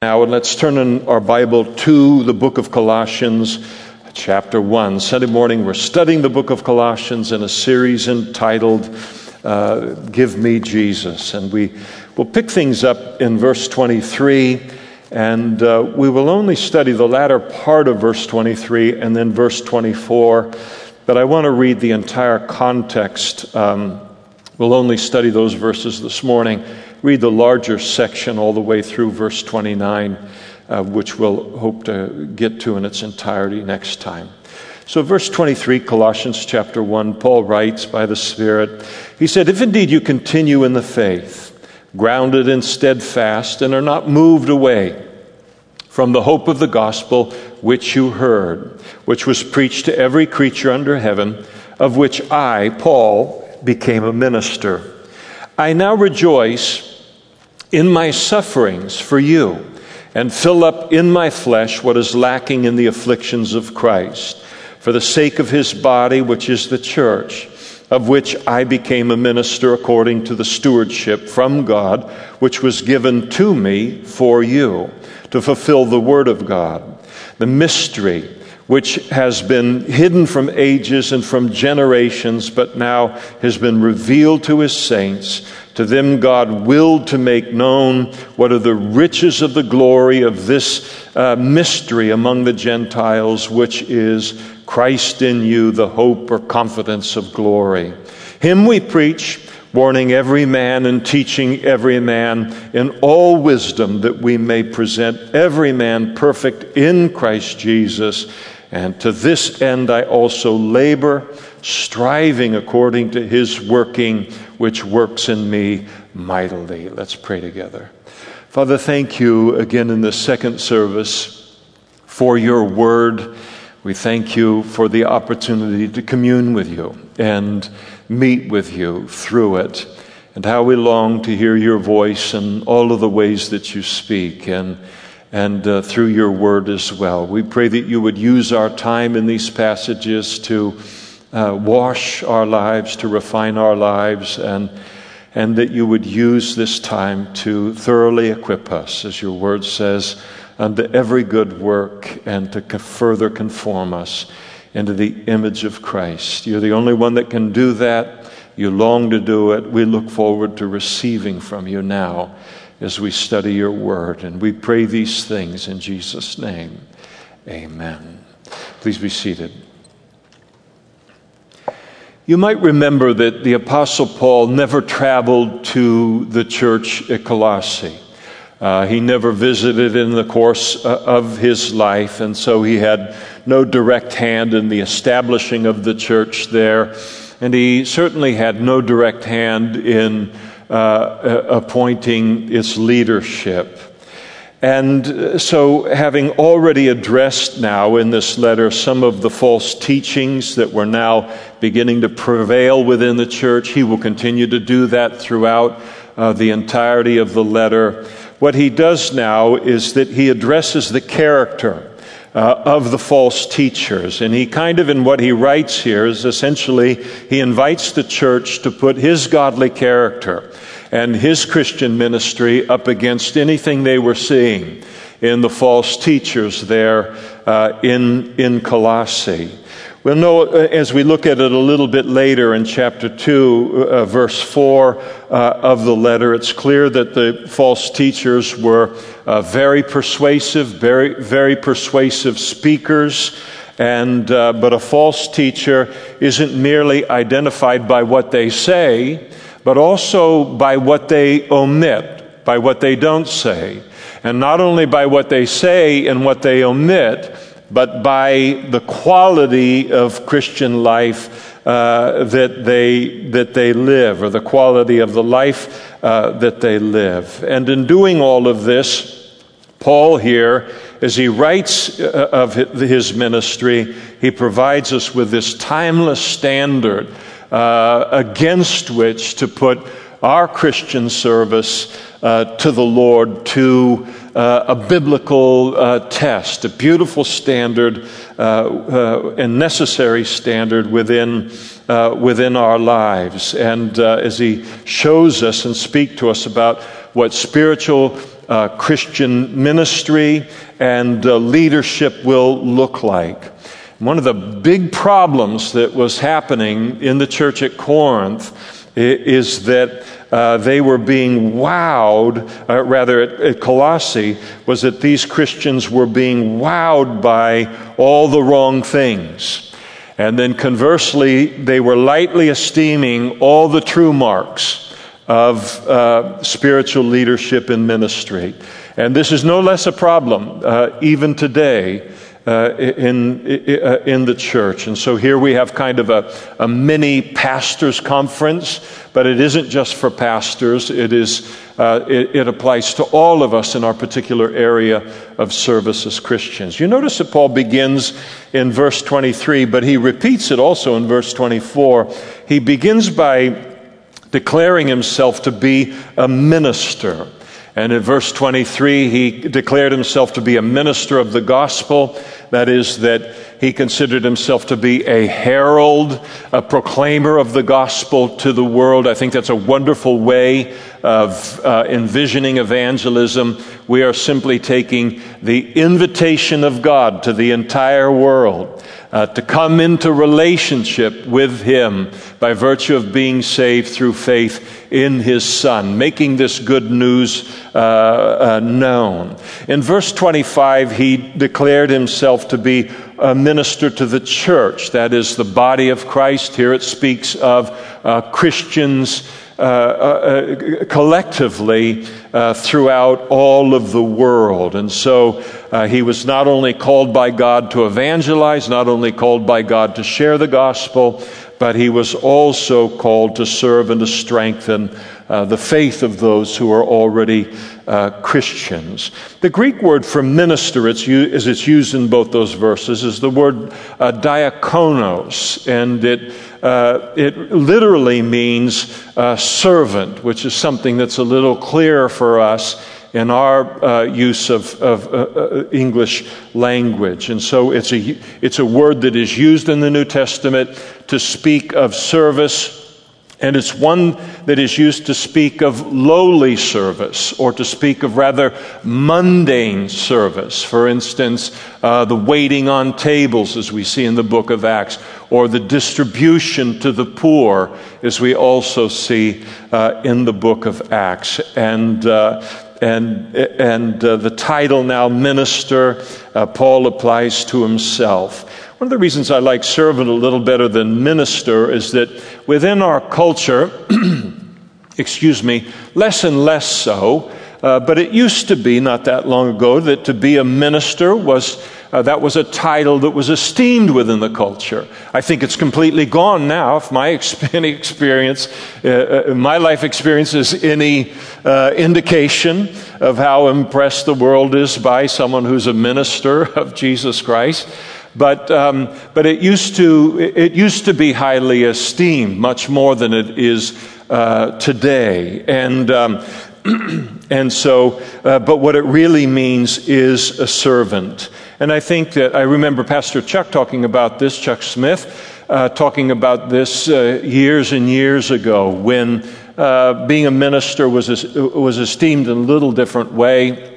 Now, and let's turn in our Bible to the book of Colossians, chapter 1. Sunday morning, we're studying the book of Colossians in a series entitled uh, Give Me Jesus. And we will pick things up in verse 23, and uh, we will only study the latter part of verse 23 and then verse 24. But I want to read the entire context. Um, we'll only study those verses this morning read the larger section all the way through verse 29, uh, which we'll hope to get to in its entirety next time. So, verse 23, Colossians chapter 1, Paul writes by the Spirit, he said, If indeed you continue in the faith, grounded and steadfast, and are not moved away from the hope of the gospel which you heard, which was preached to every creature under heaven, of which I, Paul, became a minister. I now rejoice in my sufferings for you and fill up in my flesh what is lacking in the afflictions of Christ for the sake of his body, which is the church, of which I became a minister according to the stewardship from God, which was given to me for you to fulfill the word of God, the mystery which has been hidden from ages and from generations, but now has been revealed to his saints. To them, God willed to make known what are the riches of the glory of this uh, mystery among the Gentiles, which is Christ in you, the hope or confidence of glory. Him we preach, warning every man and teaching every man in all wisdom, that we may present every man perfect in Christ Jesus. And to this end I also labor, striving according to his working which works in me mightily. Let's pray together. Father, thank you again in the second service for your word. We thank you for the opportunity to commune with you and meet with you through it, and how we long to hear your voice and all of the ways that you speak and, and uh, through your word as well. We pray that you would use our time in these passages to uh, wash our lives, to refine our lives, and, and that you would use this time to thoroughly equip us, as your word says, unto every good work and to further conform us into the image of Christ. You're the only one that can do that. You long to do it. We look forward to receiving from you now as we study your word. And we pray these things in Jesus' name. Amen. Please be seated. You might remember that the Apostle Paul never traveled to the church at Colossae. Uh, he never visited in the course uh, of his life, and so he had no direct hand in the establishing of the church there. And he certainly had no direct hand in uh, appointing its leadership. And so, having already addressed now in this letter some of the false teachings that were now beginning to prevail within the church, he will continue to do that throughout uh, the entirety of the letter. What he does now is that he addresses the character uh, of the false teachers. And he kind of, in what he writes here, is essentially he invites the church to put his godly character and his Christian ministry up against anything they were seeing in the false teachers there uh, in, in Colossae. We'll know uh, as we look at it a little bit later in chapter 2, uh, verse 4 uh, of the letter, it's clear that the false teachers were uh, very persuasive, very, very persuasive speakers. And, uh, but a false teacher isn't merely identified by what they say, but also by what they omit, by what they don't say. And not only by what they say and what they omit, but by the quality of Christian life uh, that, they, that they live, or the quality of the life uh, that they live. And in doing all of this, Paul here, as he writes uh, of his ministry, he provides us with this timeless standard uh, against which to put our Christian service uh, to the Lord to uh, a biblical uh, test, a beautiful standard uh, uh, and necessary standard within, within our lives. And as he shows us and speak to us about what spiritual uh, Christian ministry and uh, leadership will look like. One of the big problems that was happening in the church at Corinth is that uh, they were being wowed, uh, rather at, at Colossae, was that these Christians were being wowed by all the wrong things. And then conversely, they were lightly esteeming all the true marks of uh, spiritual leadership and ministry. And this is no less a problem uh, even today uh, in, uh, in the church. And so here we have kind of a, a mini pastors' conference, but it isn't just for pastors, it, is, uh, it, it applies to all of us in our particular area of service as Christians. You notice that Paul begins in verse 23, but he repeats it also in verse 24. He begins by declaring himself to be a minister. And in verse 23, he declared himself to be a minister of the gospel. That is, that he considered himself to be a herald, a proclaimer of the gospel to the world. I think that's a wonderful way of uh, envisioning evangelism. We are simply taking the invitation of God to the entire world uh, to come into relationship with Him by virtue of being saved through faith in His Son, making this good news uh, uh, known. In verse 25, he declared himself to be a minister to the church, that is, the body of Christ. Here it speaks of uh, Christians. Uh, uh, collectively uh, throughout all of the world. And so uh, he was not only called by God to evangelize, not only called by God to share the gospel, but he was also called to serve and to strengthen uh, the faith of those who are already uh, Christians. The Greek word for minister, it's as it's used in both those verses, is the word uh, diakonos, and it uh, it literally means uh, servant, which is something that's a little clearer for us in our uh, use of, of uh, uh, English language. And so it's a, it's a word that is used in the New Testament to speak of service and it's one that is used to speak of lowly service or to speak of rather mundane service. For instance, uh, the waiting on tables, as we see in the book of Acts, or the distribution to the poor, as we also see uh, in the book of Acts. And uh, and, and uh, the title now, minister, uh, Paul applies to himself. One of the reasons I like servant a little better than minister is that within our culture, excuse me, less and less so, uh, but it used to be not that long ago that to be a minister was uh, that was a title that was esteemed within the culture. I think it's completely gone now. If my experience, uh, uh, my life experience is any uh, indication of how impressed the world is by someone who's a minister of Jesus Christ. But, um, but it, used to, it used to be highly esteemed, much more than it is uh, today. And, um, and so, uh, but what it really means is a servant. And I think that I remember Pastor Chuck talking about this, Chuck Smith, uh, talking about this uh, years and years ago when uh, being a minister was, was esteemed in a little different way.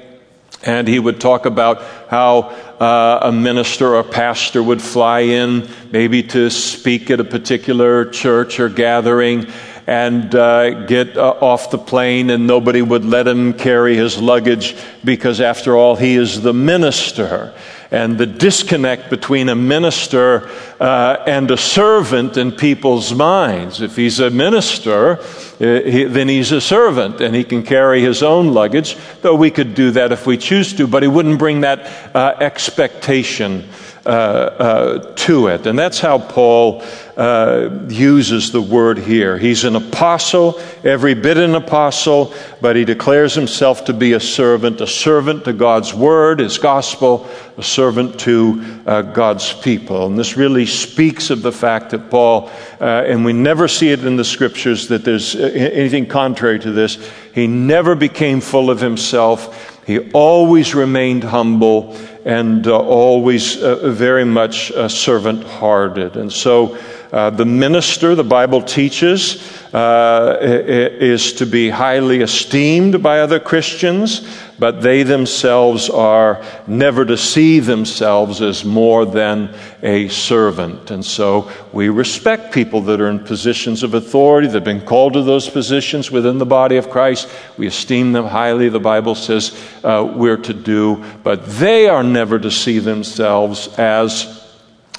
And he would talk about how uh, a minister or pastor would fly in, maybe to speak at a particular church or gathering, and uh, get uh, off the plane, and nobody would let him carry his luggage because, after all, he is the minister and the disconnect between a minister uh, and a servant in people's minds. If he's a minister, uh, he, then he's a servant and he can carry his own luggage, though we could do that if we choose to, but he wouldn't bring that uh, expectation uh, uh, to it. And that's how Paul uh, uses the word here. He's an apostle, every bit an apostle, but he declares himself to be a servant, a servant to God's word, his gospel, a servant to uh, God's people. And this really speaks of the fact that Paul, uh, and we never see it in the scriptures that there's uh, anything contrary to this, he never became full of himself. He always remained humble and uh, always uh, very much uh, servant hearted. And so Uh, the minister, the Bible teaches, uh, is to be highly esteemed by other Christians, but they themselves are never to see themselves as more than a servant. And so we respect people that are in positions of authority, that have been called to those positions within the body of Christ. We esteem them highly, the Bible says uh, we're to do, but they are never to see themselves as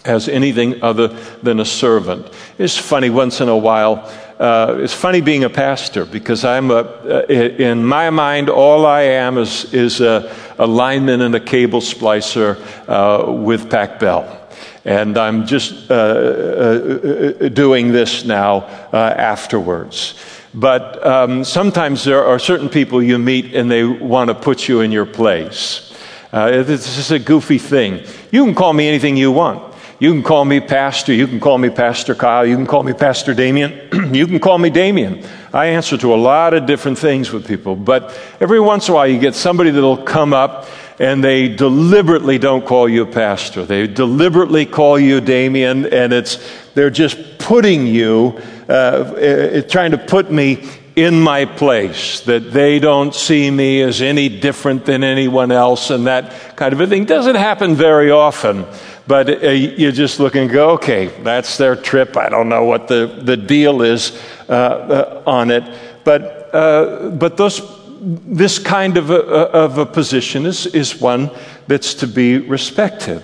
as anything other than a servant. It's funny once in a while. Uh, it's funny being a pastor because I'm a, uh, in my mind, all I am is, is a, a lineman and a cable splicer uh, with Pac Bell. And I'm just uh, uh, doing this now uh, afterwards. But um, sometimes there are certain people you meet and they want to put you in your place. this is a goofy thing. You can call me anything you want. You can call me Pastor. You can call me Pastor Kyle. You can call me Pastor Damien. you can call me Damien. I answer to a lot of different things with people. But every once in a while, you get somebody that'll come up and they deliberately don't call you a pastor. They deliberately call you Damien, and it's they're just putting you, uh, uh, trying to put me in my place, that they don't see me as any different than anyone else, and that kind of a thing doesn't happen very often. But uh, you just look and go, okay, that's their trip. I don't know what the, the deal is uh, uh, on it. But, uh, but those, this kind of a, of a position is, is one that's to be respected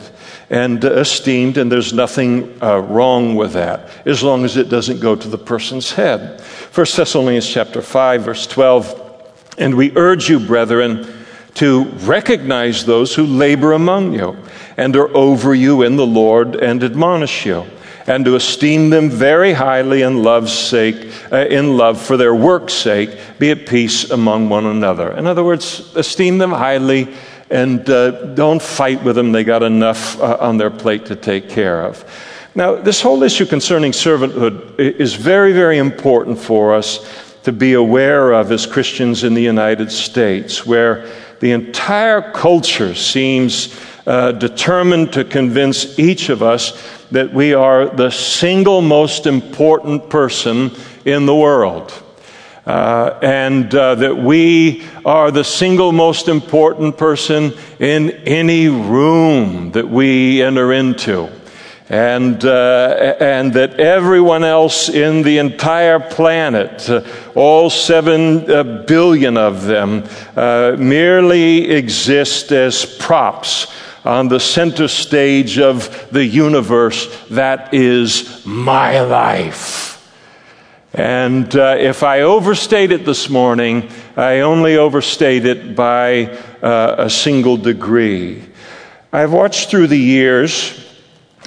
and esteemed, and there's nothing uh, wrong with that, as long as it doesn't go to the person's head. 1 Thessalonians chapter 5, verse 12, and we urge you, brethren, to recognize those who labor among you and are over you in the Lord and admonish you, and to esteem them very highly in love's sake, uh, in love for their work's sake, be at peace among one another. In other words, esteem them highly and uh, don't fight with them. They got enough uh, on their plate to take care of. Now, this whole issue concerning servanthood is very, very important for us to be aware of as Christians in the United States, where the entire culture seems uh, determined to convince each of us that we are the single most important person in the world. Uh, and uh, that we are the single most important person in any room that we enter into. And, uh, and that everyone else in the entire planet, uh, all seven uh, billion of them, merely exist as props on the center stage of the universe that is my life. And uh, if I overstate it this morning, I only overstate it by uh, a single degree. I've watched through the years,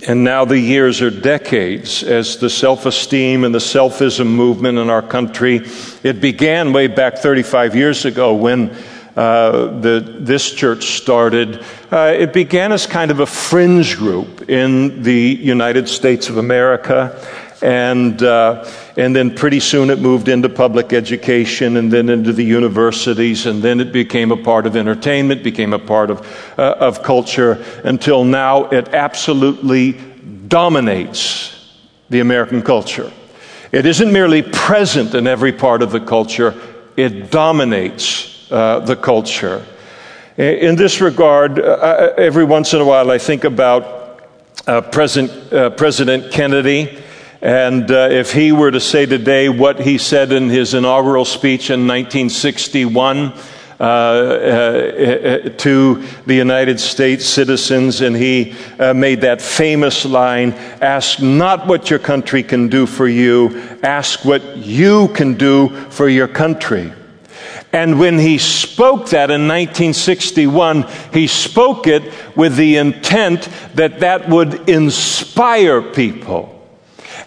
and now the years are decades, as the self esteem and the selfism movement in our country. It began way back 35 years ago when uh, the, this church started, uh, it began as kind of a fringe group in the United States of America. And, uh, and then pretty soon it moved into public education and then into the universities, and then it became a part of entertainment, became a part of, uh, of culture, until now it absolutely dominates the American culture. It isn't merely present in every part of the culture, it dominates uh, the culture. In this regard, uh, every once in a while I think about uh, President, uh, President Kennedy. And uh, if he were to say today what he said in his inaugural speech in 1961 uh, uh, to the United States citizens, and he made that famous line Ask not what your country can do for you, ask what you can do for your country. And when he spoke that in 1961, he spoke it with the intent that that would inspire people.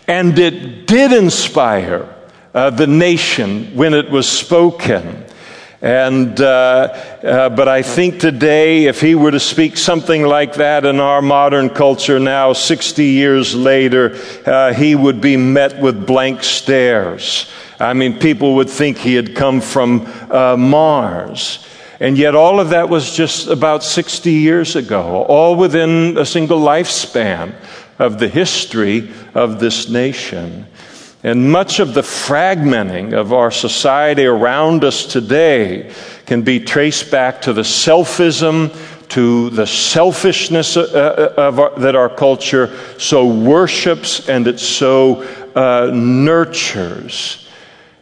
And it did inspire uh, the nation when it was spoken. And, uh, uh, but I think today, if he were to speak something like that in our modern culture now, 60 years later, uh, he would be met with blank stares. I mean, people would think he had come from uh, Mars. And yet, all of that was just about 60 years ago, all within a single lifespan. Of the history of this nation. And much of the fragmenting of our society around us today can be traced back to the selfism, to the selfishness uh, uh, of our, that our culture so worships and it so uh, nurtures.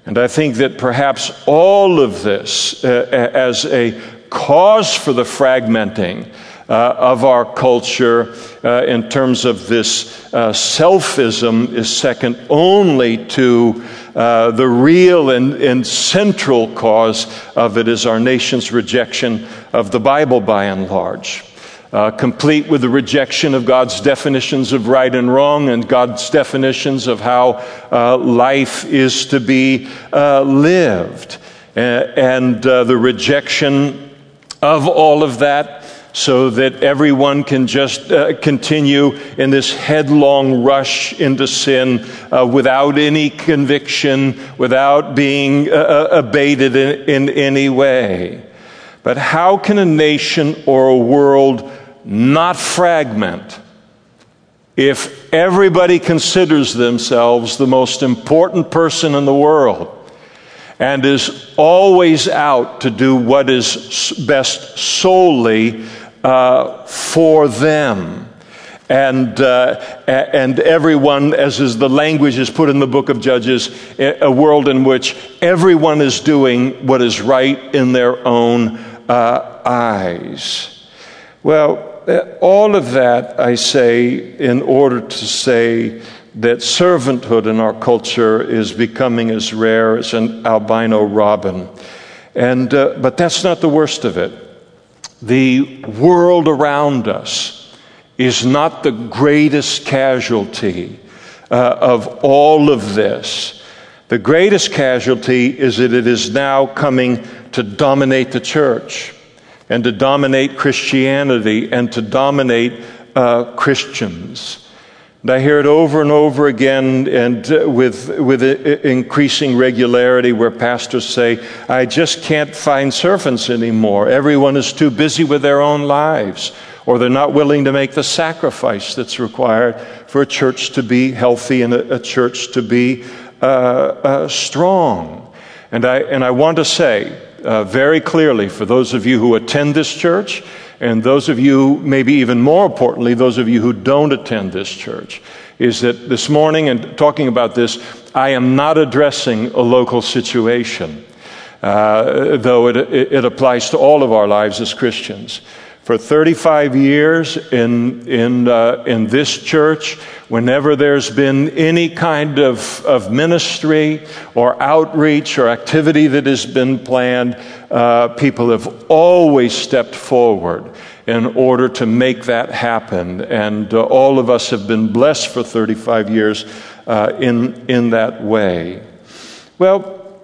And I think that perhaps all of this, uh, as a cause for the fragmenting uh, of our culture uh, in terms of this uh, selfism is second only to uh, the real and, and, central cause of it is our nation's rejection of the Bible by and large. Uh, complete with the rejection of God's definitions of right and wrong and God's definitions of how uh, life is to be lived. and the rejection of all of that so that everyone can just uh, continue in this headlong rush into sin uh, without any conviction, without being uh, uh, abated in, in any way. But how can a nation or a world not fragment if everybody considers themselves the most important person in the world? and is always out to do what is best solely uh, for them. And, uh, and everyone, as is the language is put in the book of Judges, a world in which everyone is doing what is right in their own uh, eyes. Well, uh, all of that I say in order to say that servanthood in our culture is becoming as rare as an albino robin. And, uh, but that's not the worst of it the world around us is not the greatest casualty uh, of all of this. The greatest casualty is that it is now coming to dominate the church and to dominate Christianity and to dominate uh, Christians. And I hear it over and over again and uh, with, with increasing regularity where pastors say, I just can't find servants anymore. Everyone is too busy with their own lives, or they're not willing to make the sacrifice that's required for a church to be healthy and a, a church to be uh, uh, strong. And I, and I want to say uh, very clearly for those of you who attend this church, and those of you, maybe even more importantly, those of you who don't attend this church, is that this morning and talking about this, I am not addressing a local situation, uh, though it, it applies to all of our lives as Christians. For 35 years in, in, uh, in this church, whenever there's been any kind of, of ministry or outreach or activity that has been planned, uh, people have always stepped forward in order to make that happen. And uh, all of us have been blessed for 35 years uh, in, in that way. Well,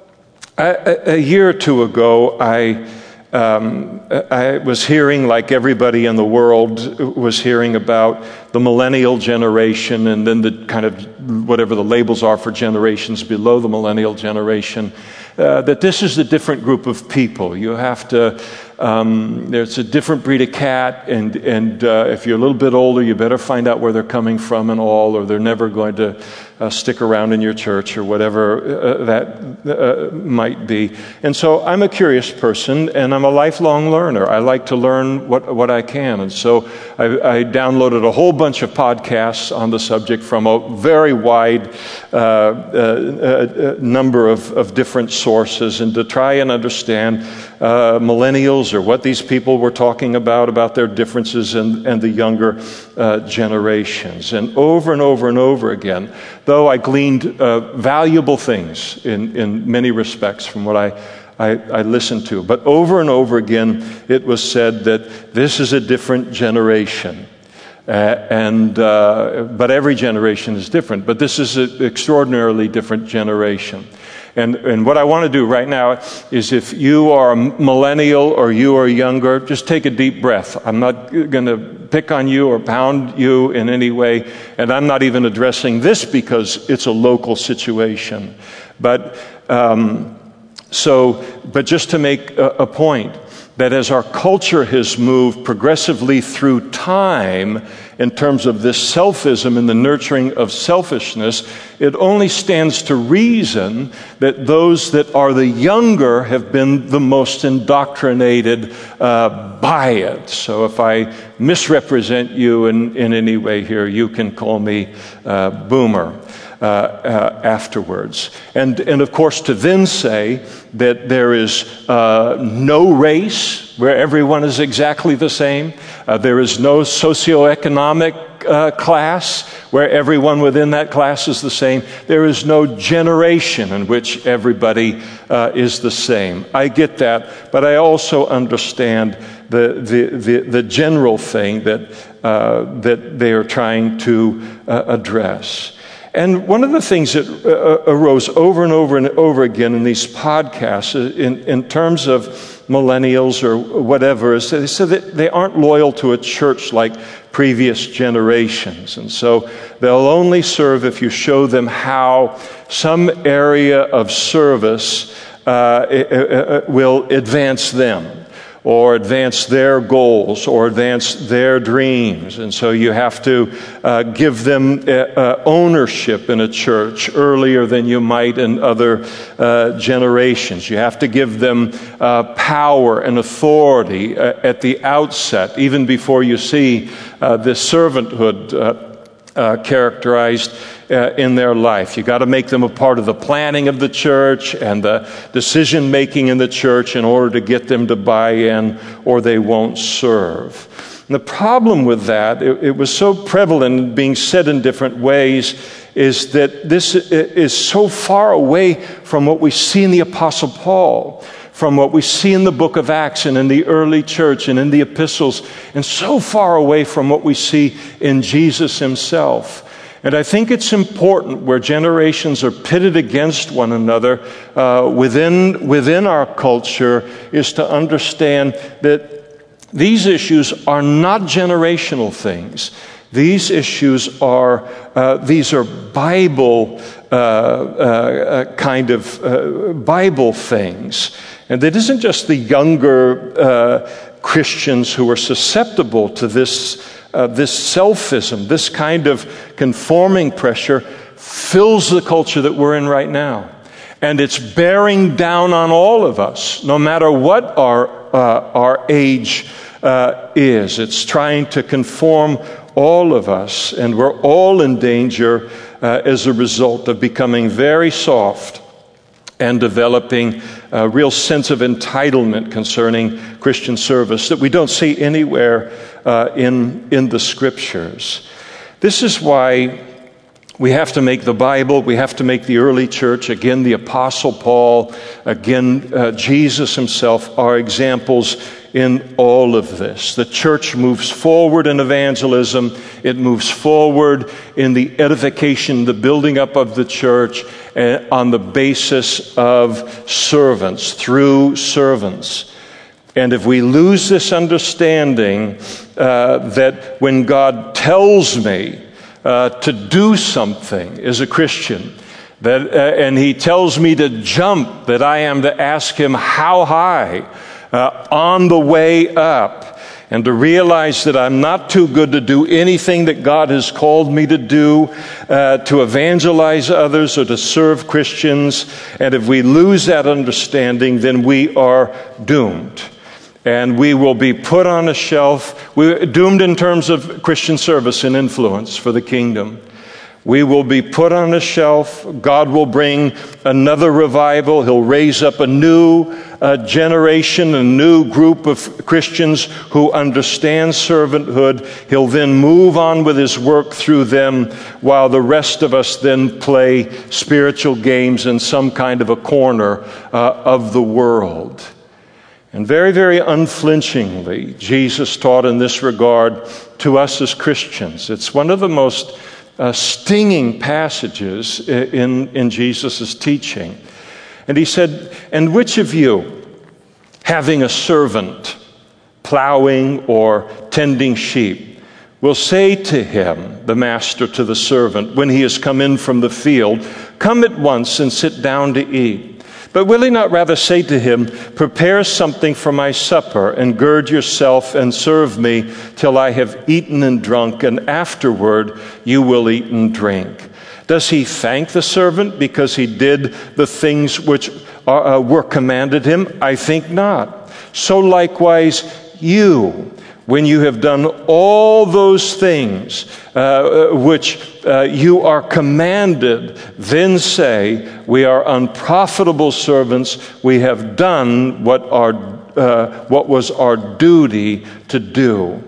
a, a year or two ago, I um, I was hearing, like everybody in the world was hearing, about the millennial generation and then the kind of whatever the labels are for generations below the millennial generation. Uh, that this is a different group of people. You have to um, there's a different breed of cat, and, and uh, if you're a little bit older, you better find out where they're coming from and all, or they're never going to uh, stick around in your church or whatever uh, that uh, might be. And so I'm a curious person, and I'm a lifelong learner. I like to learn what, what I can. And so I, I downloaded a whole bunch of podcasts on the subject from a very wide uh, uh, number of, of different sources, and to try and understand millennials or what these people were talking about, about their differences and, and the younger uh, generations. And over and over and over again, though I gleaned uh, valuable things in, in many respects from what I, I, I listened to, but over and over again, it was said that this is a different generation. Uh, and uh, but every generation is different. But this is an extraordinarily different generation. And, and what I want to do right now is if you are a millennial or you are younger, just take a deep breath. I'm not going to pick on you or pound you in any way. And I'm not even addressing this because it's a local situation. But, um, so, but just to make a, a point, that as our culture has moved progressively through time in terms of this selfism and the nurturing of selfishness, it only stands to reason that those that are the younger have been the most indoctrinated uh, by it. So if I misrepresent you in, in any way here, you can call me uh, boomer. Uh, uh, afterwards. And, and of course, to then say that there is uh, no race where everyone is exactly the same, there is no socioeconomic uh, class where everyone within that class is the same. There is no generation in which everybody uh, is the same. I get that, but I also understand the, the, the, the general thing that, uh, that they are trying to address. And one of the things that uh, uh, arose over and over and over again in these podcasts, uh, in, in terms of millennials or whatever, is they said that they aren't loyal to a church like previous generations. And so they'll only serve if you show them how some area of service uh, will advance them or advance their goals or advance their dreams. And so you have to uh, give them uh, uh, ownership in a church earlier than you might in other uh, generations. You have to give them uh, power and authority at the outset, even before you see this servanthood uh, characterized uh, in their life. You got to make them a part of the planning of the church and the decision making in the church in order to get them to buy in, or they won't serve. And the problem with that, it, it was so prevalent being said in different ways, is that this is so far away from what we see in the Apostle Paul from what we see in the book of Acts and in the early church and in the epistles, and so far away from what we see in Jesus himself. And I think it's important where generations are pitted against one another uh, within, within our culture is to understand that these issues are not generational things. These issues are, uh, these are Bible uh, uh, uh kind of uh, Bible things. And it isn't just the younger Christians who are susceptible to this, uh, this selfism, this kind of conforming pressure fills the culture that we're in right now. And it's bearing down on all of us, no matter what our, uh, our age uh, is. It's trying to conform all of us, and we're all in danger uh, as a result of becoming very soft and developing a real sense of entitlement concerning Christian service that we don't see anywhere uh, in, in the scriptures. This is why we have to make the Bible, we have to make the early church, again, the Apostle Paul, again, uh, Jesus himself, are examples in all of this. The church moves forward in evangelism, it moves forward in the edification, the building up of the church uh, on the basis of servants, through servants. And if we lose this understanding uh, that when God tells me uh, to do something as a Christian, that, uh, and He tells me to jump, that I am to ask Him how high, uh, on the way up and to realize that I'm not too good to do anything that God has called me to do, uh, to evangelize others or to serve Christians. And if we lose that understanding, then we are doomed. And we will be put on a shelf. We're doomed in terms of Christian service and influence for the kingdom. We will be put on a shelf. God will bring another revival. He'll raise up a new uh, generation, a new group of Christians who understand servanthood. He'll then move on with his work through them while the rest of us then play spiritual games in some kind of a corner uh, of the world. And very, very unflinchingly, Jesus taught in this regard to us as Christians. It's one of the most uh, stinging passages in, in Jesus' teaching. And he said, And which of you, having a servant plowing or tending sheep, will say to him, the master to the servant, when he has come in from the field, Come at once and sit down to eat? But will he not rather say to him, Prepare something for my supper, and gird yourself and serve me till I have eaten and drunk, and afterward you will eat and drink? Does he thank the servant because he did the things which are, uh, were commanded him? I think not. So likewise, you when you have done all those things uh, which uh, you are commanded, then say, We are unprofitable servants. We have done what, our, uh, what was our duty to do.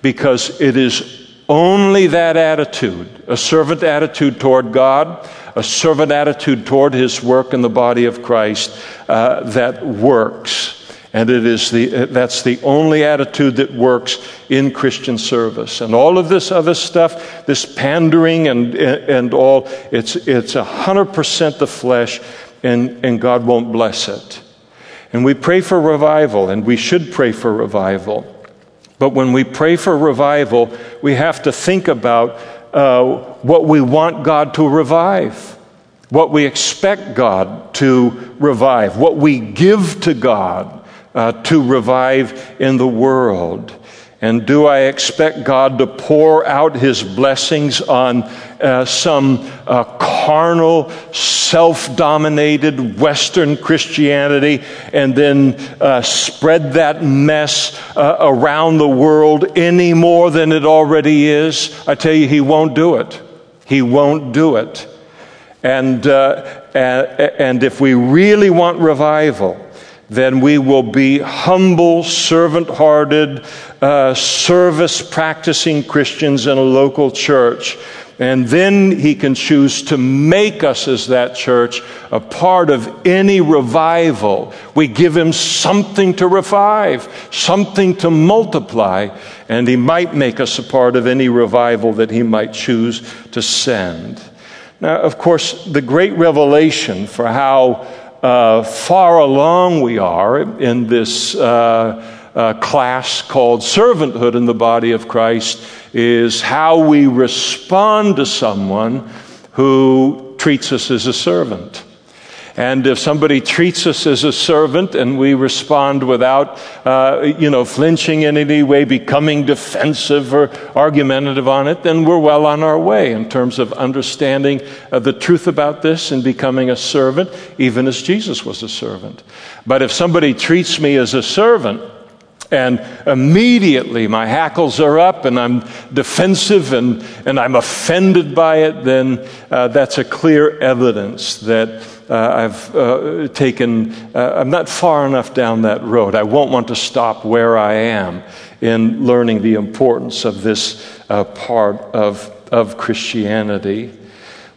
Because it is only that attitude, a servant attitude toward God, a servant attitude toward his work in the body of Christ, uh, that works. And it is the, that's the only attitude that works in Christian service. And all of this other stuff, this pandering and, and all, it's, it's 100% the flesh, and, and God won't bless it. And we pray for revival, and we should pray for revival. But when we pray for revival, we have to think about uh, what we want God to revive, what we expect God to revive, what we give to God uh, to revive in the world? And do I expect God to pour out his blessings on uh, some uh, carnal, self dominated Western Christianity and then uh, spread that mess uh, around the world any more than it already is? I tell you, he won't do it. He won't do it. And, uh, and if we really want revival, then we will be humble, servant hearted, uh, service practicing Christians in a local church. And then he can choose to make us as that church a part of any revival. We give him something to revive, something to multiply, and he might make us a part of any revival that he might choose to send. Now, of course, the great revelation for how uh, far along we are in this uh, uh, class called servanthood in the body of Christ is how we respond to someone who treats us as a servant. And if somebody treats us as a servant and we respond without, uh, you know, flinching in any way, becoming defensive or argumentative on it, then we're well on our way in terms of understanding uh, the truth about this and becoming a servant, even as Jesus was a servant. But if somebody treats me as a servant, and immediately my hackles are up and I'm defensive and, and I'm offended by it, then uh, that's a clear evidence that I've uh, taken, uh, I'm not far enough down that road. I won't want to stop where I am in learning the importance of this uh, part of, of Christianity.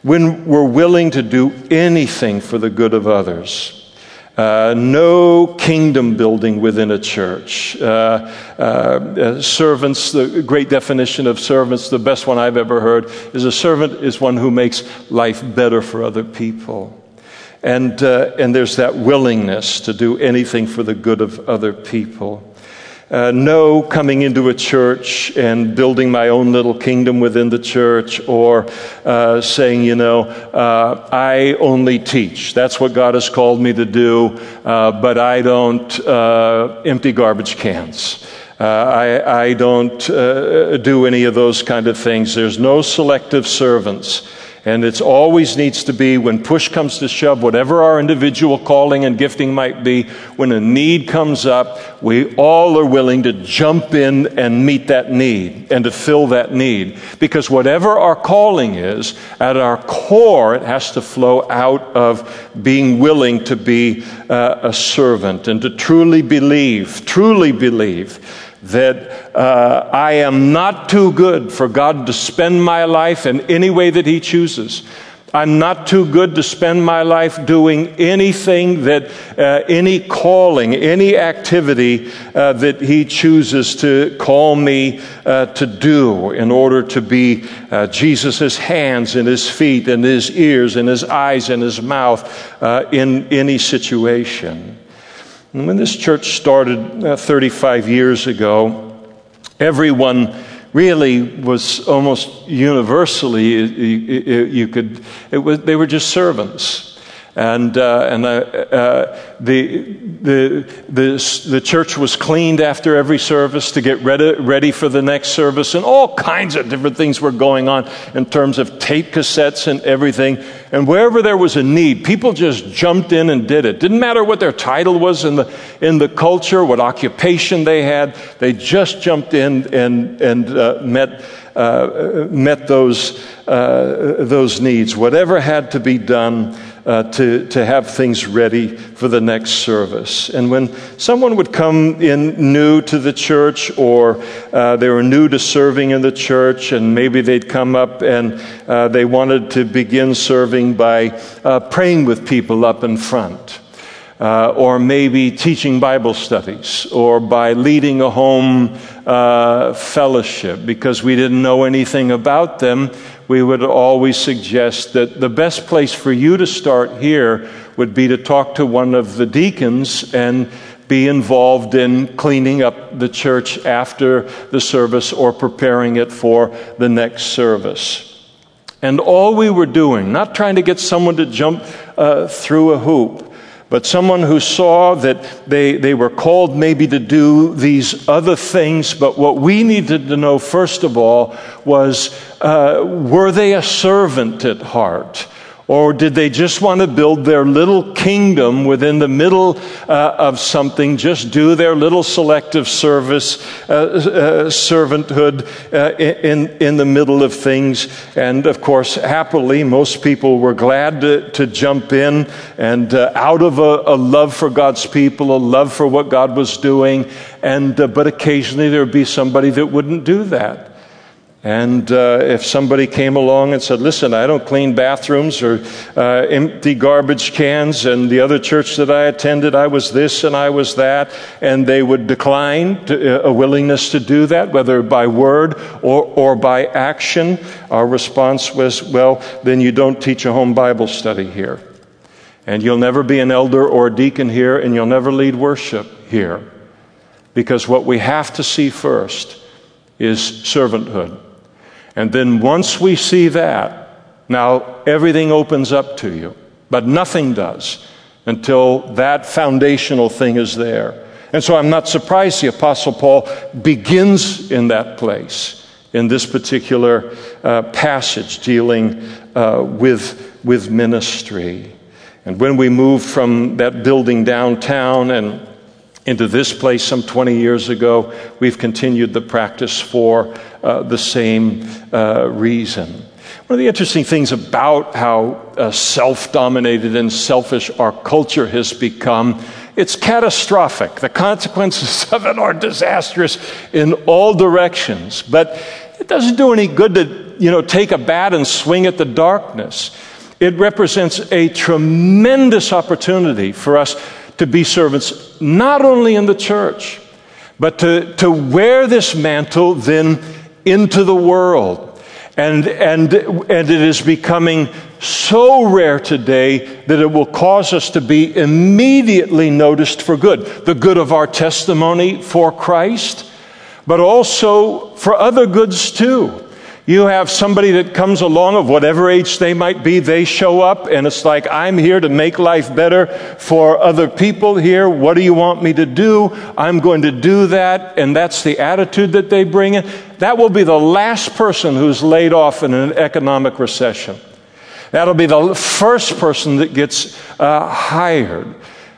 When we're willing to do anything for the good of others, uh, no kingdom building within a church. Uh, uh, uh, servants, the great definition of servants, the best one I've ever heard, is a servant is one who makes life better for other people. And, uh, and there's that willingness to do anything for the good of other people. Uh, no coming into a church and building my own little kingdom within the church or uh, saying, you know, uh, I only teach. That's what God has called me to do, uh, but I don't uh, empty garbage cans. Uh, I, I, don't do any of those kind of things. There's no selective servants. And it always needs to be when push comes to shove, whatever our individual calling and gifting might be, when a need comes up, we all are willing to jump in and meet that need and to fill that need. Because whatever our calling is, at our core, it has to flow out of being willing to be uh, a servant and to truly believe, truly believe that uh, I am not too good for God to spend my life in any way that He chooses. I'm not too good to spend my life doing anything that, uh, any calling, any activity uh, that He chooses to call me uh, to do in order to be uh, Jesus' hands and His feet and His ears and His eyes and His mouth uh, in any situation. And when this church started uh, 35 years ago, everyone really was almost universally, you, you could, it was, they were just servants. And, uh, and uh, uh, the, the, the, the church was cleaned after every service to get ready, ready for the next service, and all kinds of different things were going on in terms of tape cassettes and everything. And wherever there was a need, people just jumped in and did it. Didn't matter what their title was in the, in the culture, what occupation they had, they just jumped in and, and uh, met, uh, met those, uh, those needs. Whatever had to be done uh, to, to have things ready for the next service. And when someone would come in new to the church or uh, they were new to serving in the church and maybe they'd come up and uh, they wanted to begin serving by uh, praying with people up in front. Uh, or maybe teaching Bible studies, or by leading a home uh, fellowship because we didn't know anything about them we would always suggest that the best place for you to start here would be to talk to one of the deacons and be involved in cleaning up the church after the service or preparing it for the next service. And all we were doing, not trying to get someone to jump uh, through a hoop, but someone who saw that they, they were called maybe to do these other things, but what we needed to know, first of all, was uh, were they a servant at heart? Or did they just want to build their little kingdom within the middle uh, of something, just do their little selective service, uh, uh, servanthood uh, in, in the middle of things? And of course, happily, most people were glad to, to jump in and uh, out of a, a, love for God's people, a love for what God was doing. And, uh, but occasionally there would be somebody that wouldn't do that. And uh, if somebody came along and said, Listen, I don't clean bathrooms or uh, empty garbage cans, and the other church that I attended, I was this and I was that, and they would decline to, uh, a willingness to do that, whether by word or, or by action, our response was, Well, then you don't teach a home Bible study here. And you'll never be an elder or a deacon here, and you'll never lead worship here. Because what we have to see first is servanthood. And then once we see that, now everything opens up to you. But nothing does until that foundational thing is there. And so I'm not surprised the Apostle Paul begins in that place, in this particular uh, passage dealing uh, with, with ministry. And when we move from that building downtown and into this place some 20 years ago, we've continued the practice for uh, the same uh, reason. One of the interesting things about how uh, self dominated and selfish our culture has become, it's catastrophic. The consequences of it are disastrous in all directions. But it doesn't do any good to, you know, take a bat and swing at the darkness. It represents a tremendous opportunity for us to be servants, not only in the church, but to, to wear this mantle then into the world. And, and, and it is becoming so rare today that it will cause us to be immediately noticed for good. The good of our testimony for Christ, but also for other goods too. You have somebody that comes along of whatever age they might be, they show up, and it's like, I'm here to make life better for other people here. What do you want me to do? I'm going to do that, and that's the attitude that they bring in. That will be the last person who's laid off in an economic recession. That'll be the first person that gets uh, hired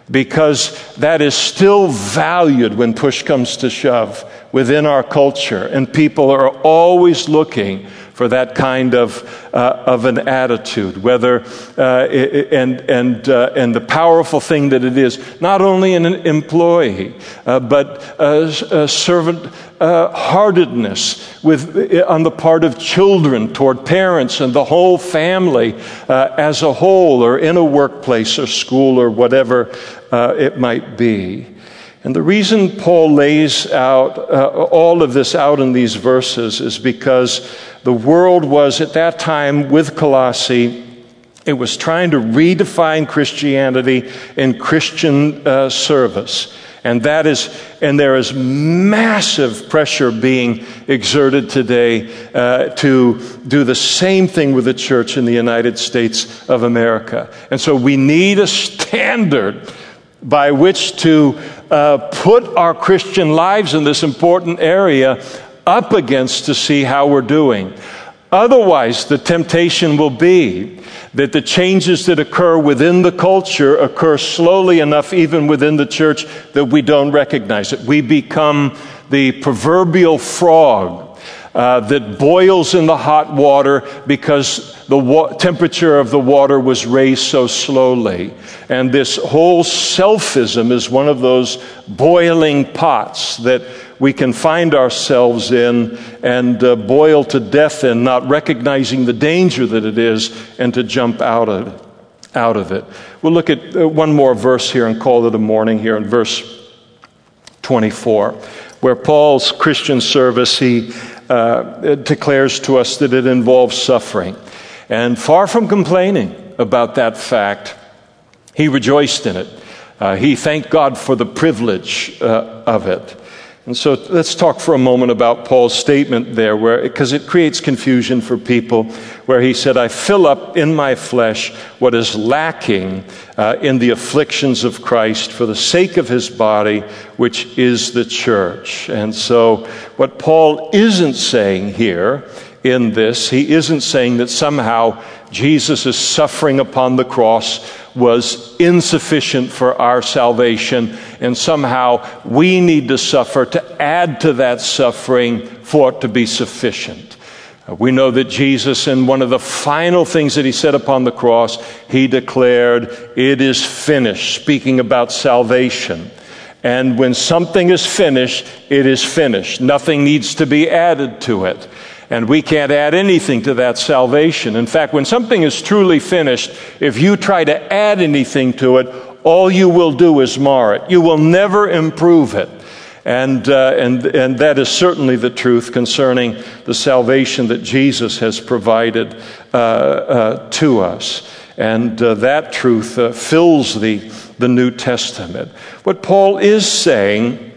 because that is still valued when push comes to shove within our culture. And people are always looking for that kind of, uh, of an attitude, whether, uh, and, and, uh, and the powerful thing that it is, not only in an employee, uh, but a servant uh, heartedness with, on the part of children toward parents and the whole family uh, as a whole, or in a workplace or school or whatever it might be. And the reason Paul lays out uh, all of this out in these verses is because the world was at that time with Colossae, it was trying to redefine Christianity and Christian uh, service. And that is, and there is massive pressure being exerted today uh, to do the same thing with the church in the United States of America. And so we need a standard by which to uh, put our Christian lives in this important area up against to see how we're doing. Otherwise, the temptation will be that the changes that occur within the culture occur slowly enough, even within the church, that we don't recognize it. We become the proverbial frog uh, that boils in the hot water because the wa- temperature of the water was raised so slowly. And this whole selfism is one of those boiling pots that we can find ourselves in and uh, boil to death in, not recognizing the danger that it is, and to jump out of it. Out of it. We'll look at uh, one more verse here and call it a morning here in verse 24, where Paul's Christian service, he uh, declares to us that it involves suffering. And far from complaining about that fact, he rejoiced in it. Uh, he thanked God for the privilege uh, of it. And so let's talk for a moment about Paul's statement there, because it creates confusion for people, where he said, I fill up in my flesh what is lacking uh, in the afflictions of Christ for the sake of his body, which is the church. And so what Paul isn't saying here in this, he isn't saying that somehow Jesus' suffering upon the cross was insufficient for our salvation, and somehow we need to suffer to add to that suffering for it to be sufficient. Uh, we know that Jesus, in one of the final things that he said upon the cross, he declared, It is finished, speaking about salvation. And when something is finished, it is finished. Nothing needs to be added to it. And we can't add anything to that salvation. In fact, when something is truly finished, if you try to add anything to it, all you will do is mar it. You will never improve it. And, uh, and, and that is certainly the truth concerning the salvation that Jesus has provided uh, uh, to us. And uh, that truth uh, fills the, the New Testament. What Paul is saying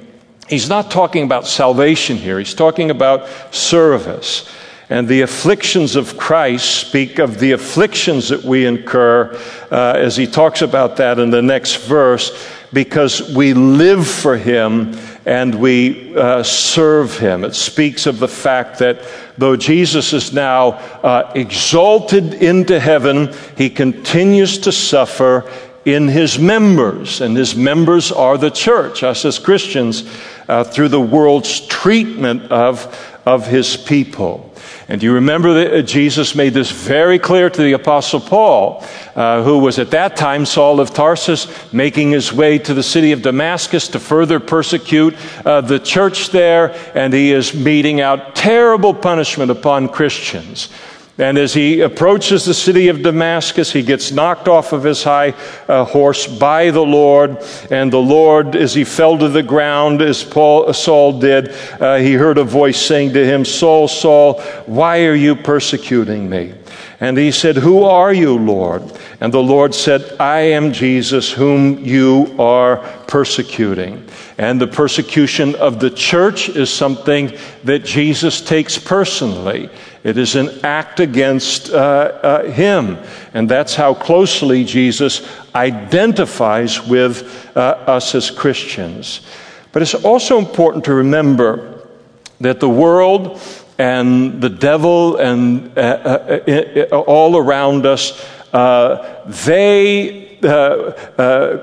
He's not talking about salvation here, he's talking about service. And the afflictions of Christ speak of the afflictions that we incur, uh, as he talks about that in the next verse, because we live for him and we uh, serve him. It speaks of the fact that though Jesus is now uh, exalted into heaven, he continues to suffer in his members, and his members are the church, us as Christians uh, through the world's treatment of, of his people. And you remember that uh, Jesus made this very clear to the Apostle Paul, uh, who was at that time Saul of Tarsus, making his way to the city of Damascus to further persecute uh, the church there, and he is meting out terrible punishment upon Christians. And as he approaches the city of Damascus, he gets knocked off of his high uh, horse by the Lord. And the Lord, as he fell to the ground, as Paul, uh, Saul did, uh, he heard a voice saying to him, Saul, Saul, why are you persecuting me? And he said, Who are you, Lord? And the Lord said, I am Jesus, whom you are persecuting. And the persecution of the church is something that Jesus takes personally. It is an act against uh, uh, him. And that's how closely Jesus identifies with uh, us as Christians. But it's also important to remember that the world and the devil and uh, uh, uh, all around us, they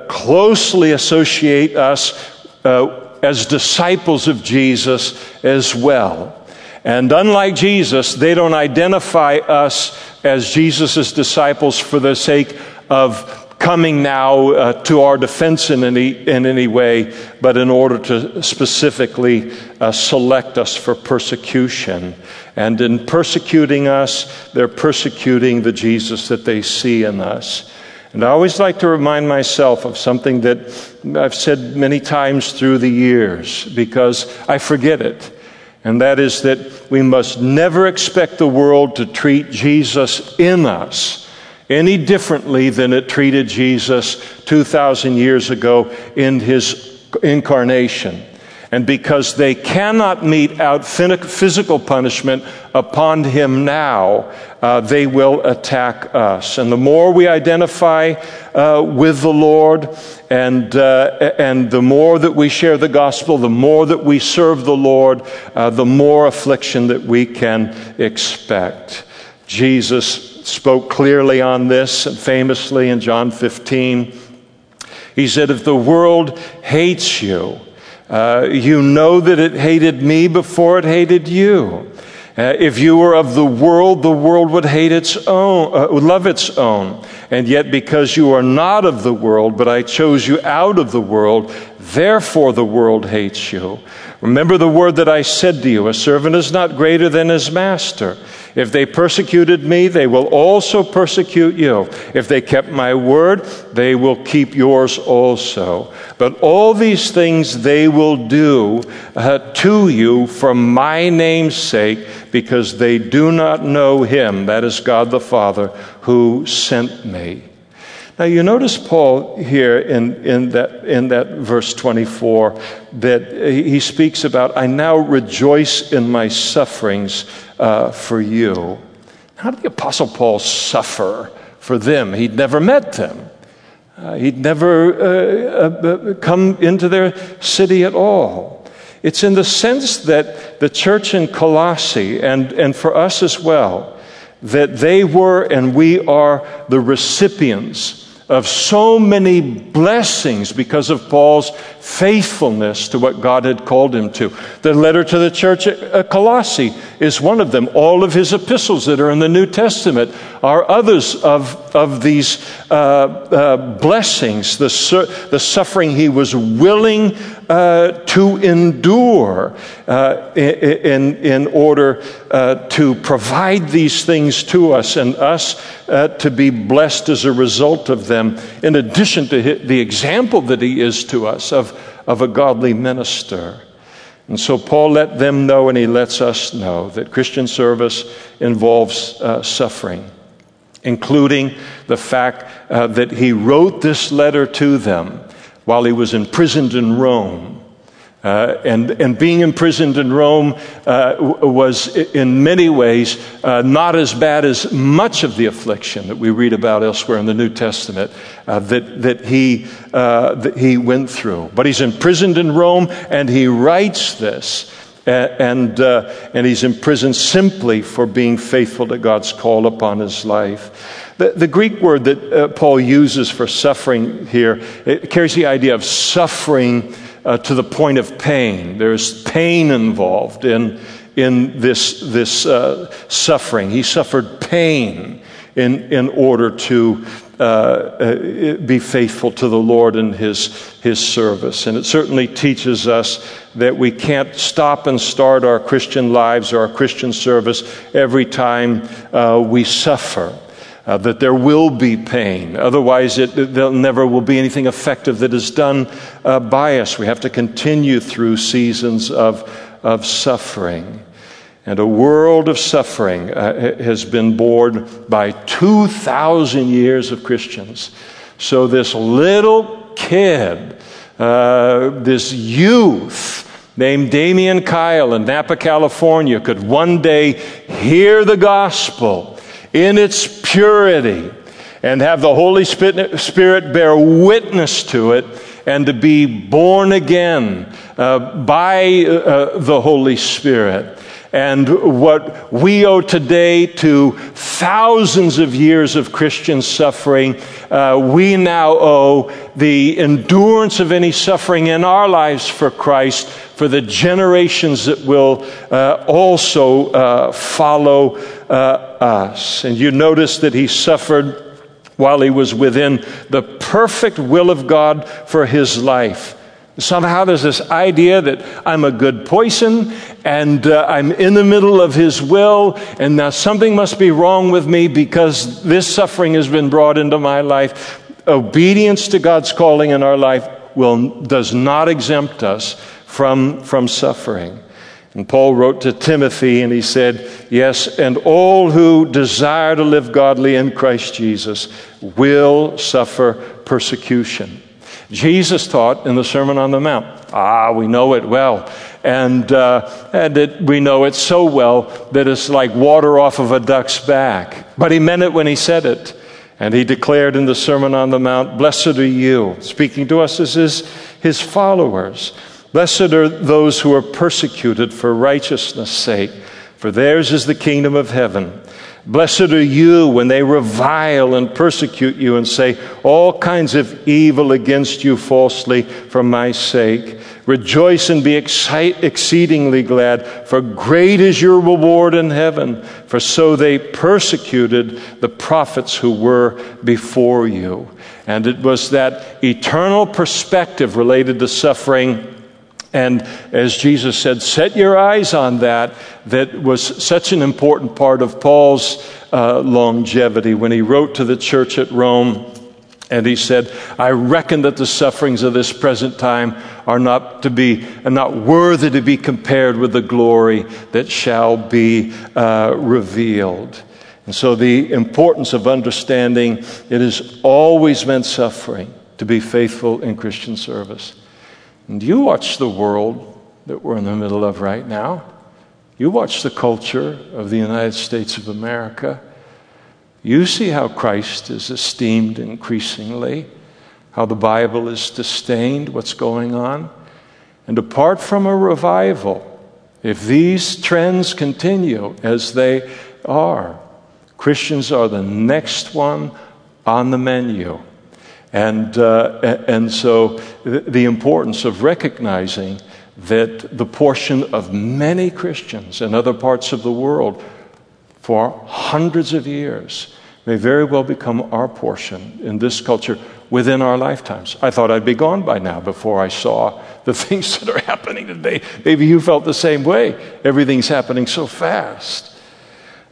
closely associate us as disciples of Jesus as well. And unlike Jesus, they don't identify us as Jesus' disciples for the sake of coming now uh, to our defense in any, in any way, but in order to specifically uh, select us for persecution. And in persecuting us, they're persecuting the Jesus that they see in us. And I always like to remind myself of something that I've said many times through the years because I forget it and that is that we must never expect the world to treat Jesus in us any differently than it treated Jesus 2,000 years ago in his incarnation. And because they cannot mete out physical punishment upon him now, uh, they will attack us. And the more we identify uh, with the Lord, and, uh, and the more that we share the gospel, the more that we serve the Lord, uh, the more affliction that we can expect. Jesus spoke clearly on this famously in John 15. He said, If the world hates you, uh, you know that it hated me before it hated you. Uh, if you were of the world, the world would hate its own, uh, would love its own. And yet, because you are not of the world, but I chose you out of the world, therefore the world hates you. Remember the word that I said to you: A servant is not greater than his master. If they persecuted me, they will also persecute you. If they kept my word, they will keep yours also. But all these things they will do uh, to you for my name's sake, because they do not know him, that is God the Father, who sent me. Now, you notice Paul here in, in, that, in that verse 24 that he speaks about, I now rejoice in my sufferings uh, for you. How did the Apostle Paul suffer for them? He'd never met them. Uh, he'd never uh, uh, come into their city at all. It's in the sense that the church in Colossae, and, and for us as well, that they were and we are the recipients of so many blessings because of Paul's faithfulness to what God had called him to. The letter to the church at Colossae is one of them. All of his epistles that are in the New Testament are others of, of these uh, uh, blessings, the, su- the suffering he was willing uh, to endure uh, in, in order uh, to provide these things to us and us uh, to be blessed as a result of them, in addition to the example that he is to us of, of a godly minister. And so Paul let them know, and he lets us know, that Christian service involves uh, suffering, including the fact uh, that he wrote this letter to them while he was imprisoned in Rome. Uh, and, and being imprisoned in Rome uh, was, in many ways, uh, not as bad as much of the affliction that we read about elsewhere in the New Testament uh, that, that, he, uh, that he went through. But he's imprisoned in Rome, and he writes this. And, uh, and he's imprisoned simply for being faithful to God's call upon his life. The, the Greek word that Paul uses for suffering here carries the idea of suffering uh, to the point of pain. There's pain involved in, in this, this uh, suffering. He suffered pain in, in order to uh, uh, be faithful to the Lord in his, his service. And it certainly teaches us that we can't stop and start our Christian lives or our Christian service every time uh, we suffer uh, that there will be pain. Otherwise, it, there never will be anything effective that is done uh, by us. We have to continue through seasons of, of suffering. And a world of suffering uh, has been borne by 2,000 years of Christians. So, this little kid, uh, this youth, named Damian Kyle in Napa, California, could one day hear the gospel in its purity and have the Holy Spirit bear witness to it and to be born again uh, by uh, the Holy Spirit. And what we owe today to thousands of years of Christian suffering, uh, we now owe the endurance of any suffering in our lives for Christ for the generations that will uh, also uh, follow uh, us. And you notice that he suffered while he was within the perfect will of God for his life. Somehow there's this idea that I'm a good poison and uh, I'm in the middle of his will, and now something must be wrong with me because this suffering has been brought into my life. Obedience to God's calling in our life will, does not exempt us from, from suffering. And Paul wrote to Timothy and he said, Yes, and all who desire to live godly in Christ Jesus will suffer persecution. Jesus taught in the Sermon on the Mount. Ah, we know it well. And, uh, and it, we know it so well that it's like water off of a duck's back. But he meant it when he said it. And he declared in the Sermon on the Mount, Blessed are you, speaking to us as his, his followers. Blessed are those who are persecuted for righteousness' sake, for theirs is the kingdom of heaven. Blessed are you when they revile and persecute you and say all kinds of evil against you falsely for my sake. Rejoice and be excite, exceedingly glad, for great is your reward in heaven. For so they persecuted the prophets who were before you. And it was that eternal perspective related to suffering and as Jesus said, set your eyes on that, that was such an important part of Paul's uh, longevity when he wrote to the church at Rome. And he said, I reckon that the sufferings of this present time are not to be, are not worthy to be compared with the glory that shall be uh, revealed. And so the importance of understanding it has always meant suffering to be faithful in Christian service. And you watch the world that we're in the middle of right now. You watch the culture of the United States of America. You see how Christ is esteemed increasingly, how the Bible is disdained, what's going on. And apart from a revival, if these trends continue as they are, Christians are the next one on the menu. And, uh, and so the importance of recognizing that the portion of many Christians in other parts of the world for hundreds of years may very well become our portion in this culture within our lifetimes. I thought I'd be gone by now before I saw the things that are happening today. Maybe you felt the same way. Everything's happening so fast.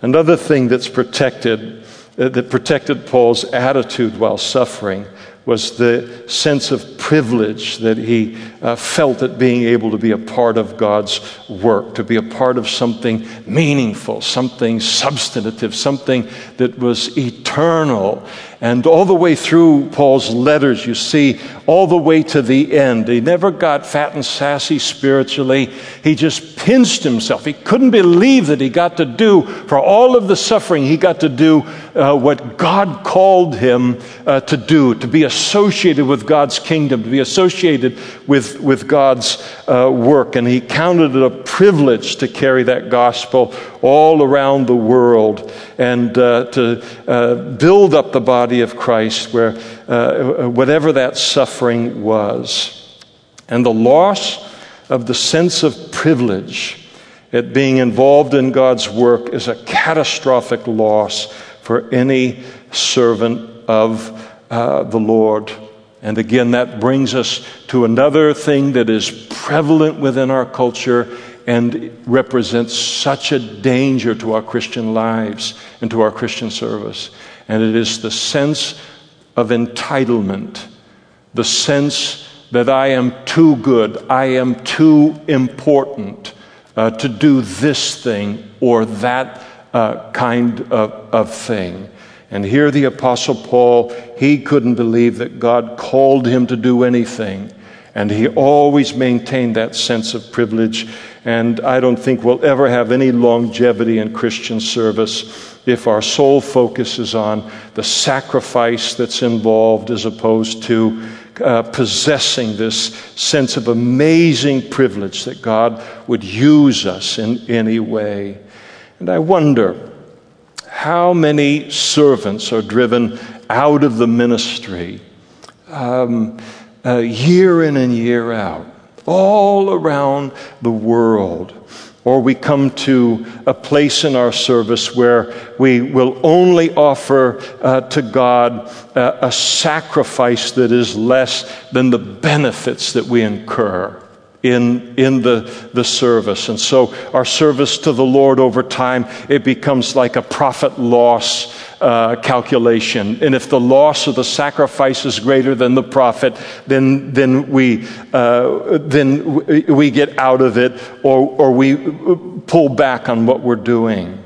Another thing that's protected, uh, that protected Paul's attitude while suffering was the sense of privilege that he uh, felt at being able to be a part of God's work, to be a part of something meaningful, something substantive, something that was eternal. And all the way through Paul's letters, you see, all the way to the end, he never got fat and sassy spiritually. He just pinched himself. He couldn't believe that he got to do, for all of the suffering, he got to do uh, what God called him uh, to do, to be associated with God's kingdom, to be associated with, with God's uh, work. And he counted it a privilege to carry that gospel all around the world and uh, to uh, build up the body of Christ where uh, whatever that suffering was. And the loss of the sense of privilege at being involved in God's work is a catastrophic loss for any servant of uh, the Lord. And again, that brings us to another thing that is prevalent within our culture and represents such a danger to our Christian lives and to our Christian service. And it is the sense of entitlement, the sense that I am too good, I am too important uh, to do this thing or that uh, kind of, of thing. And here, the Apostle Paul, he couldn't believe that God called him to do anything. And he always maintained that sense of privilege. And I don't think we'll ever have any longevity in Christian service if our sole focus is on the sacrifice that's involved as opposed to uh, possessing this sense of amazing privilege that God would use us in any way. And I wonder how many servants are driven out of the ministry um, uh, year in and year out, all around the world? Or we come to a place in our service where we will only offer uh, to God uh, a sacrifice that is less than the benefits that we incur in, in the, the service. And so our service to the Lord over time, it becomes like a profit loss uh, calculation. And if the loss of the sacrifice is greater than the profit, then, then, we, uh, then we get out of it or, or we pull back on what we're doing.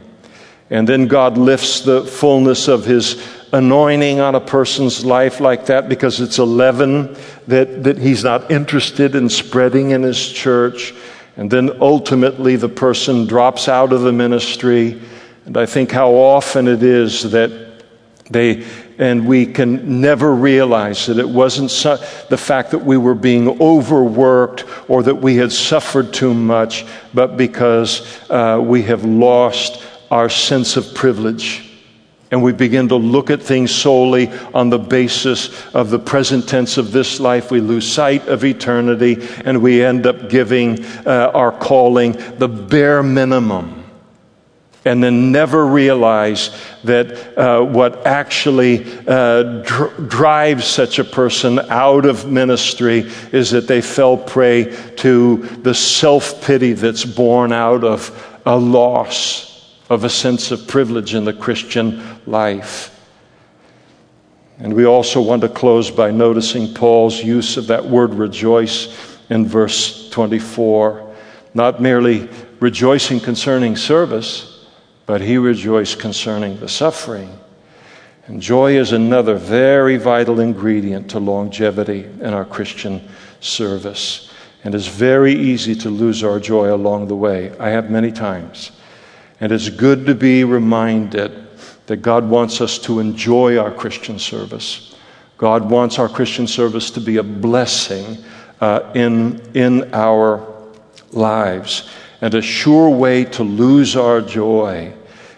And then God lifts the fullness of His anointing on a person's life like that because it's a leaven that, that he's not interested in spreading in his church. And then ultimately the person drops out of the ministry. And I think how often it is that they, and we can never realize that it wasn't su- the fact that we were being overworked or that we had suffered too much, but because uh, we have lost our sense of privilege. And we begin to look at things solely on the basis of the present tense of this life. We lose sight of eternity and we end up giving uh, our calling the bare minimum and then never realize that uh, what actually uh, dr- drives such a person out of ministry is that they fell prey to the self pity that's born out of a loss of a sense of privilege in the Christian life. And we also want to close by noticing Paul's use of that word rejoice in verse 24. Not merely rejoicing concerning service but he rejoiced concerning the suffering. And joy is another very vital ingredient to longevity in our Christian service. And it's very easy to lose our joy along the way. I have many times. And it's good to be reminded that God wants us to enjoy our Christian service. God wants our Christian service to be a blessing uh, in, in our lives. And a sure way to lose our joy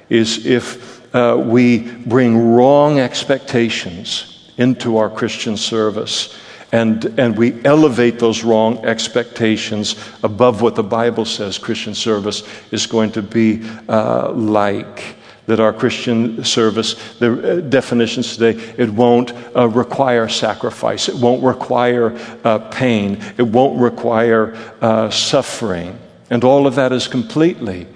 is if uh, we bring wrong expectations into our Christian service and, and we elevate those wrong expectations above what the Bible says Christian service is going to be uh, like. That our Christian service, the uh, definitions today, it won't uh, require sacrifice, it won't require uh, pain, it won't require uh, suffering. And all of that is completely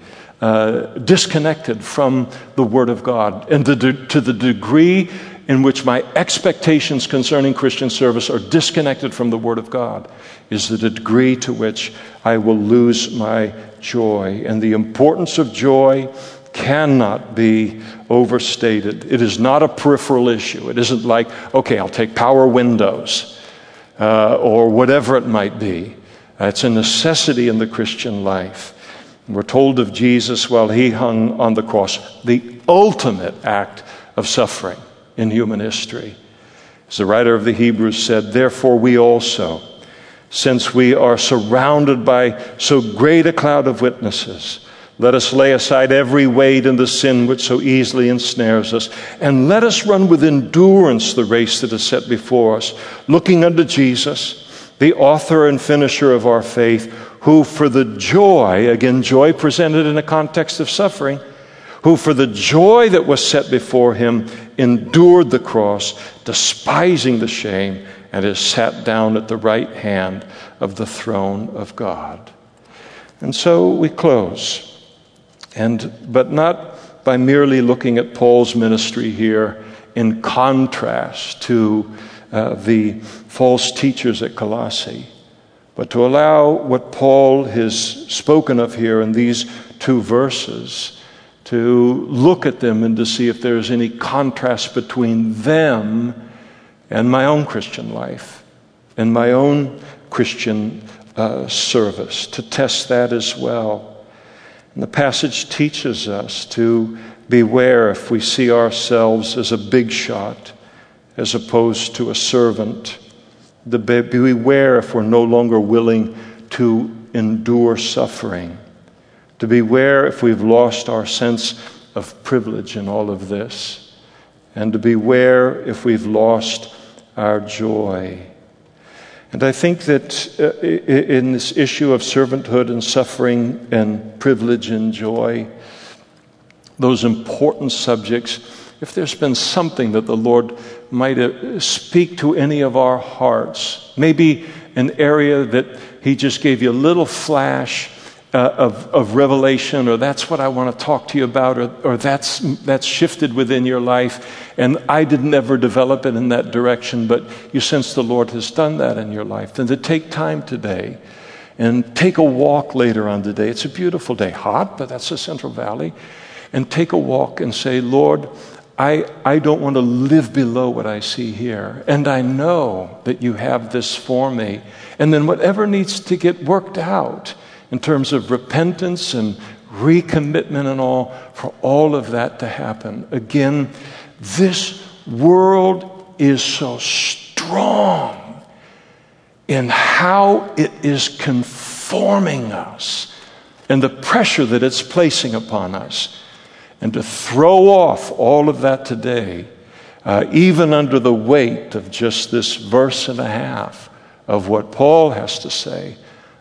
uh, disconnected from the Word of God. And to, to the degree in which my expectations concerning Christian service are disconnected from the Word of God is the degree to which I will lose my joy. And the importance of joy cannot be overstated. It is not a peripheral issue. It isn't like, okay, I'll take power windows uh, or whatever it might be. Uh, it's a necessity in the Christian life. We're told of Jesus while he hung on the cross, the ultimate act of suffering in human history. As the writer of the Hebrews said, Therefore, we also, since we are surrounded by so great a cloud of witnesses, let us lay aside every weight and the sin which so easily ensnares us, and let us run with endurance the race that is set before us, looking unto Jesus, the author and finisher of our faith who for the joy, again, joy presented in a context of suffering, who for the joy that was set before him endured the cross, despising the shame, and is sat down at the right hand of the throne of God. And so we close, and but not by merely looking at Paul's ministry here in contrast to uh, the false teachers at Colossae but to allow what Paul has spoken of here in these two verses to look at them and to see if there's any contrast between them and my own Christian life and my own Christian uh, service, to test that as well. And the passage teaches us to beware if we see ourselves as a big shot as opposed to a servant the, beware if we're no longer willing to endure suffering. To beware if we've lost our sense of privilege in all of this. And to beware if we've lost our joy. And I think that uh, in this issue of servanthood and suffering and privilege and joy, those important subjects, if there's been something that the Lord might uh, speak to any of our hearts. Maybe an area that He just gave you a little flash uh, of, of revelation, or that's what I want to talk to you about, or, or that's, that's shifted within your life. And I didn't ever develop it in that direction, but you sense the Lord has done that in your life. Then to take time today and take a walk later on today. It's a beautiful day, hot, but that's the Central Valley. And take a walk and say, Lord, I, I don't want to live below what I see here. And I know that you have this for me. And then whatever needs to get worked out in terms of repentance and recommitment and all, for all of that to happen. Again, this world is so strong in how it is conforming us and the pressure that it's placing upon us and to throw off all of that today, uh, even under the weight of just this verse and a half of what Paul has to say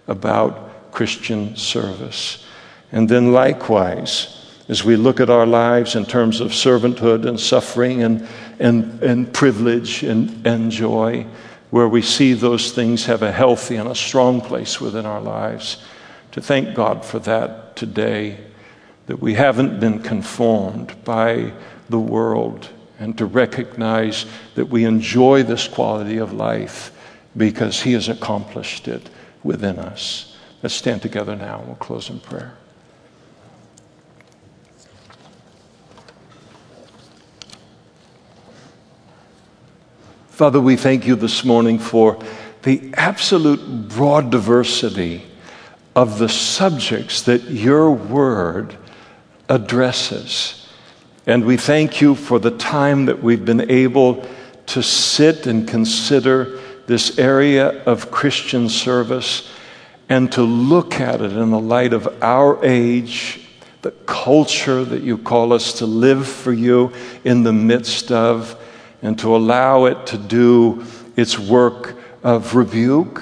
about Christian service. And then, likewise, as we look at our lives in terms of servanthood and suffering and, and, and privilege and, and joy, where we see those things have a healthy and a strong place within our lives, to thank God for that today that we haven't been conformed by the world and to recognize that we enjoy this quality of life because He has accomplished it within us. Let's stand together now and we'll close in prayer. Father, we thank you this morning for the absolute broad diversity of the subjects that your word addresses. And we thank you for the time that we've been able to sit and consider this area of Christian service and to look at it in the light of our age, the culture that you call us to live for you in the midst of, and to allow it to do its work of rebuke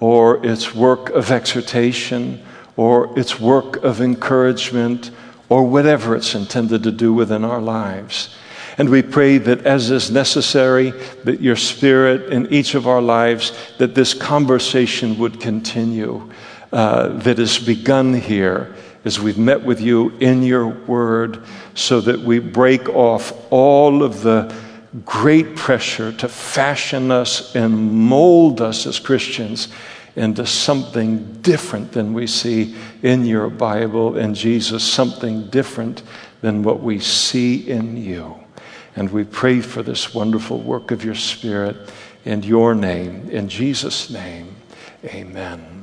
or its work of exhortation or its work of encouragement or whatever it's intended to do within our lives. And we pray that as is necessary, that your spirit in each of our lives, that this conversation would continue, uh, that has begun here as we've met with you in your word, so that we break off all of the great pressure to fashion us and mold us as Christians into something different than we see in your Bible and Jesus, something different than what we see in you. And we pray for this wonderful work of your Spirit in your name, in Jesus' name. Amen.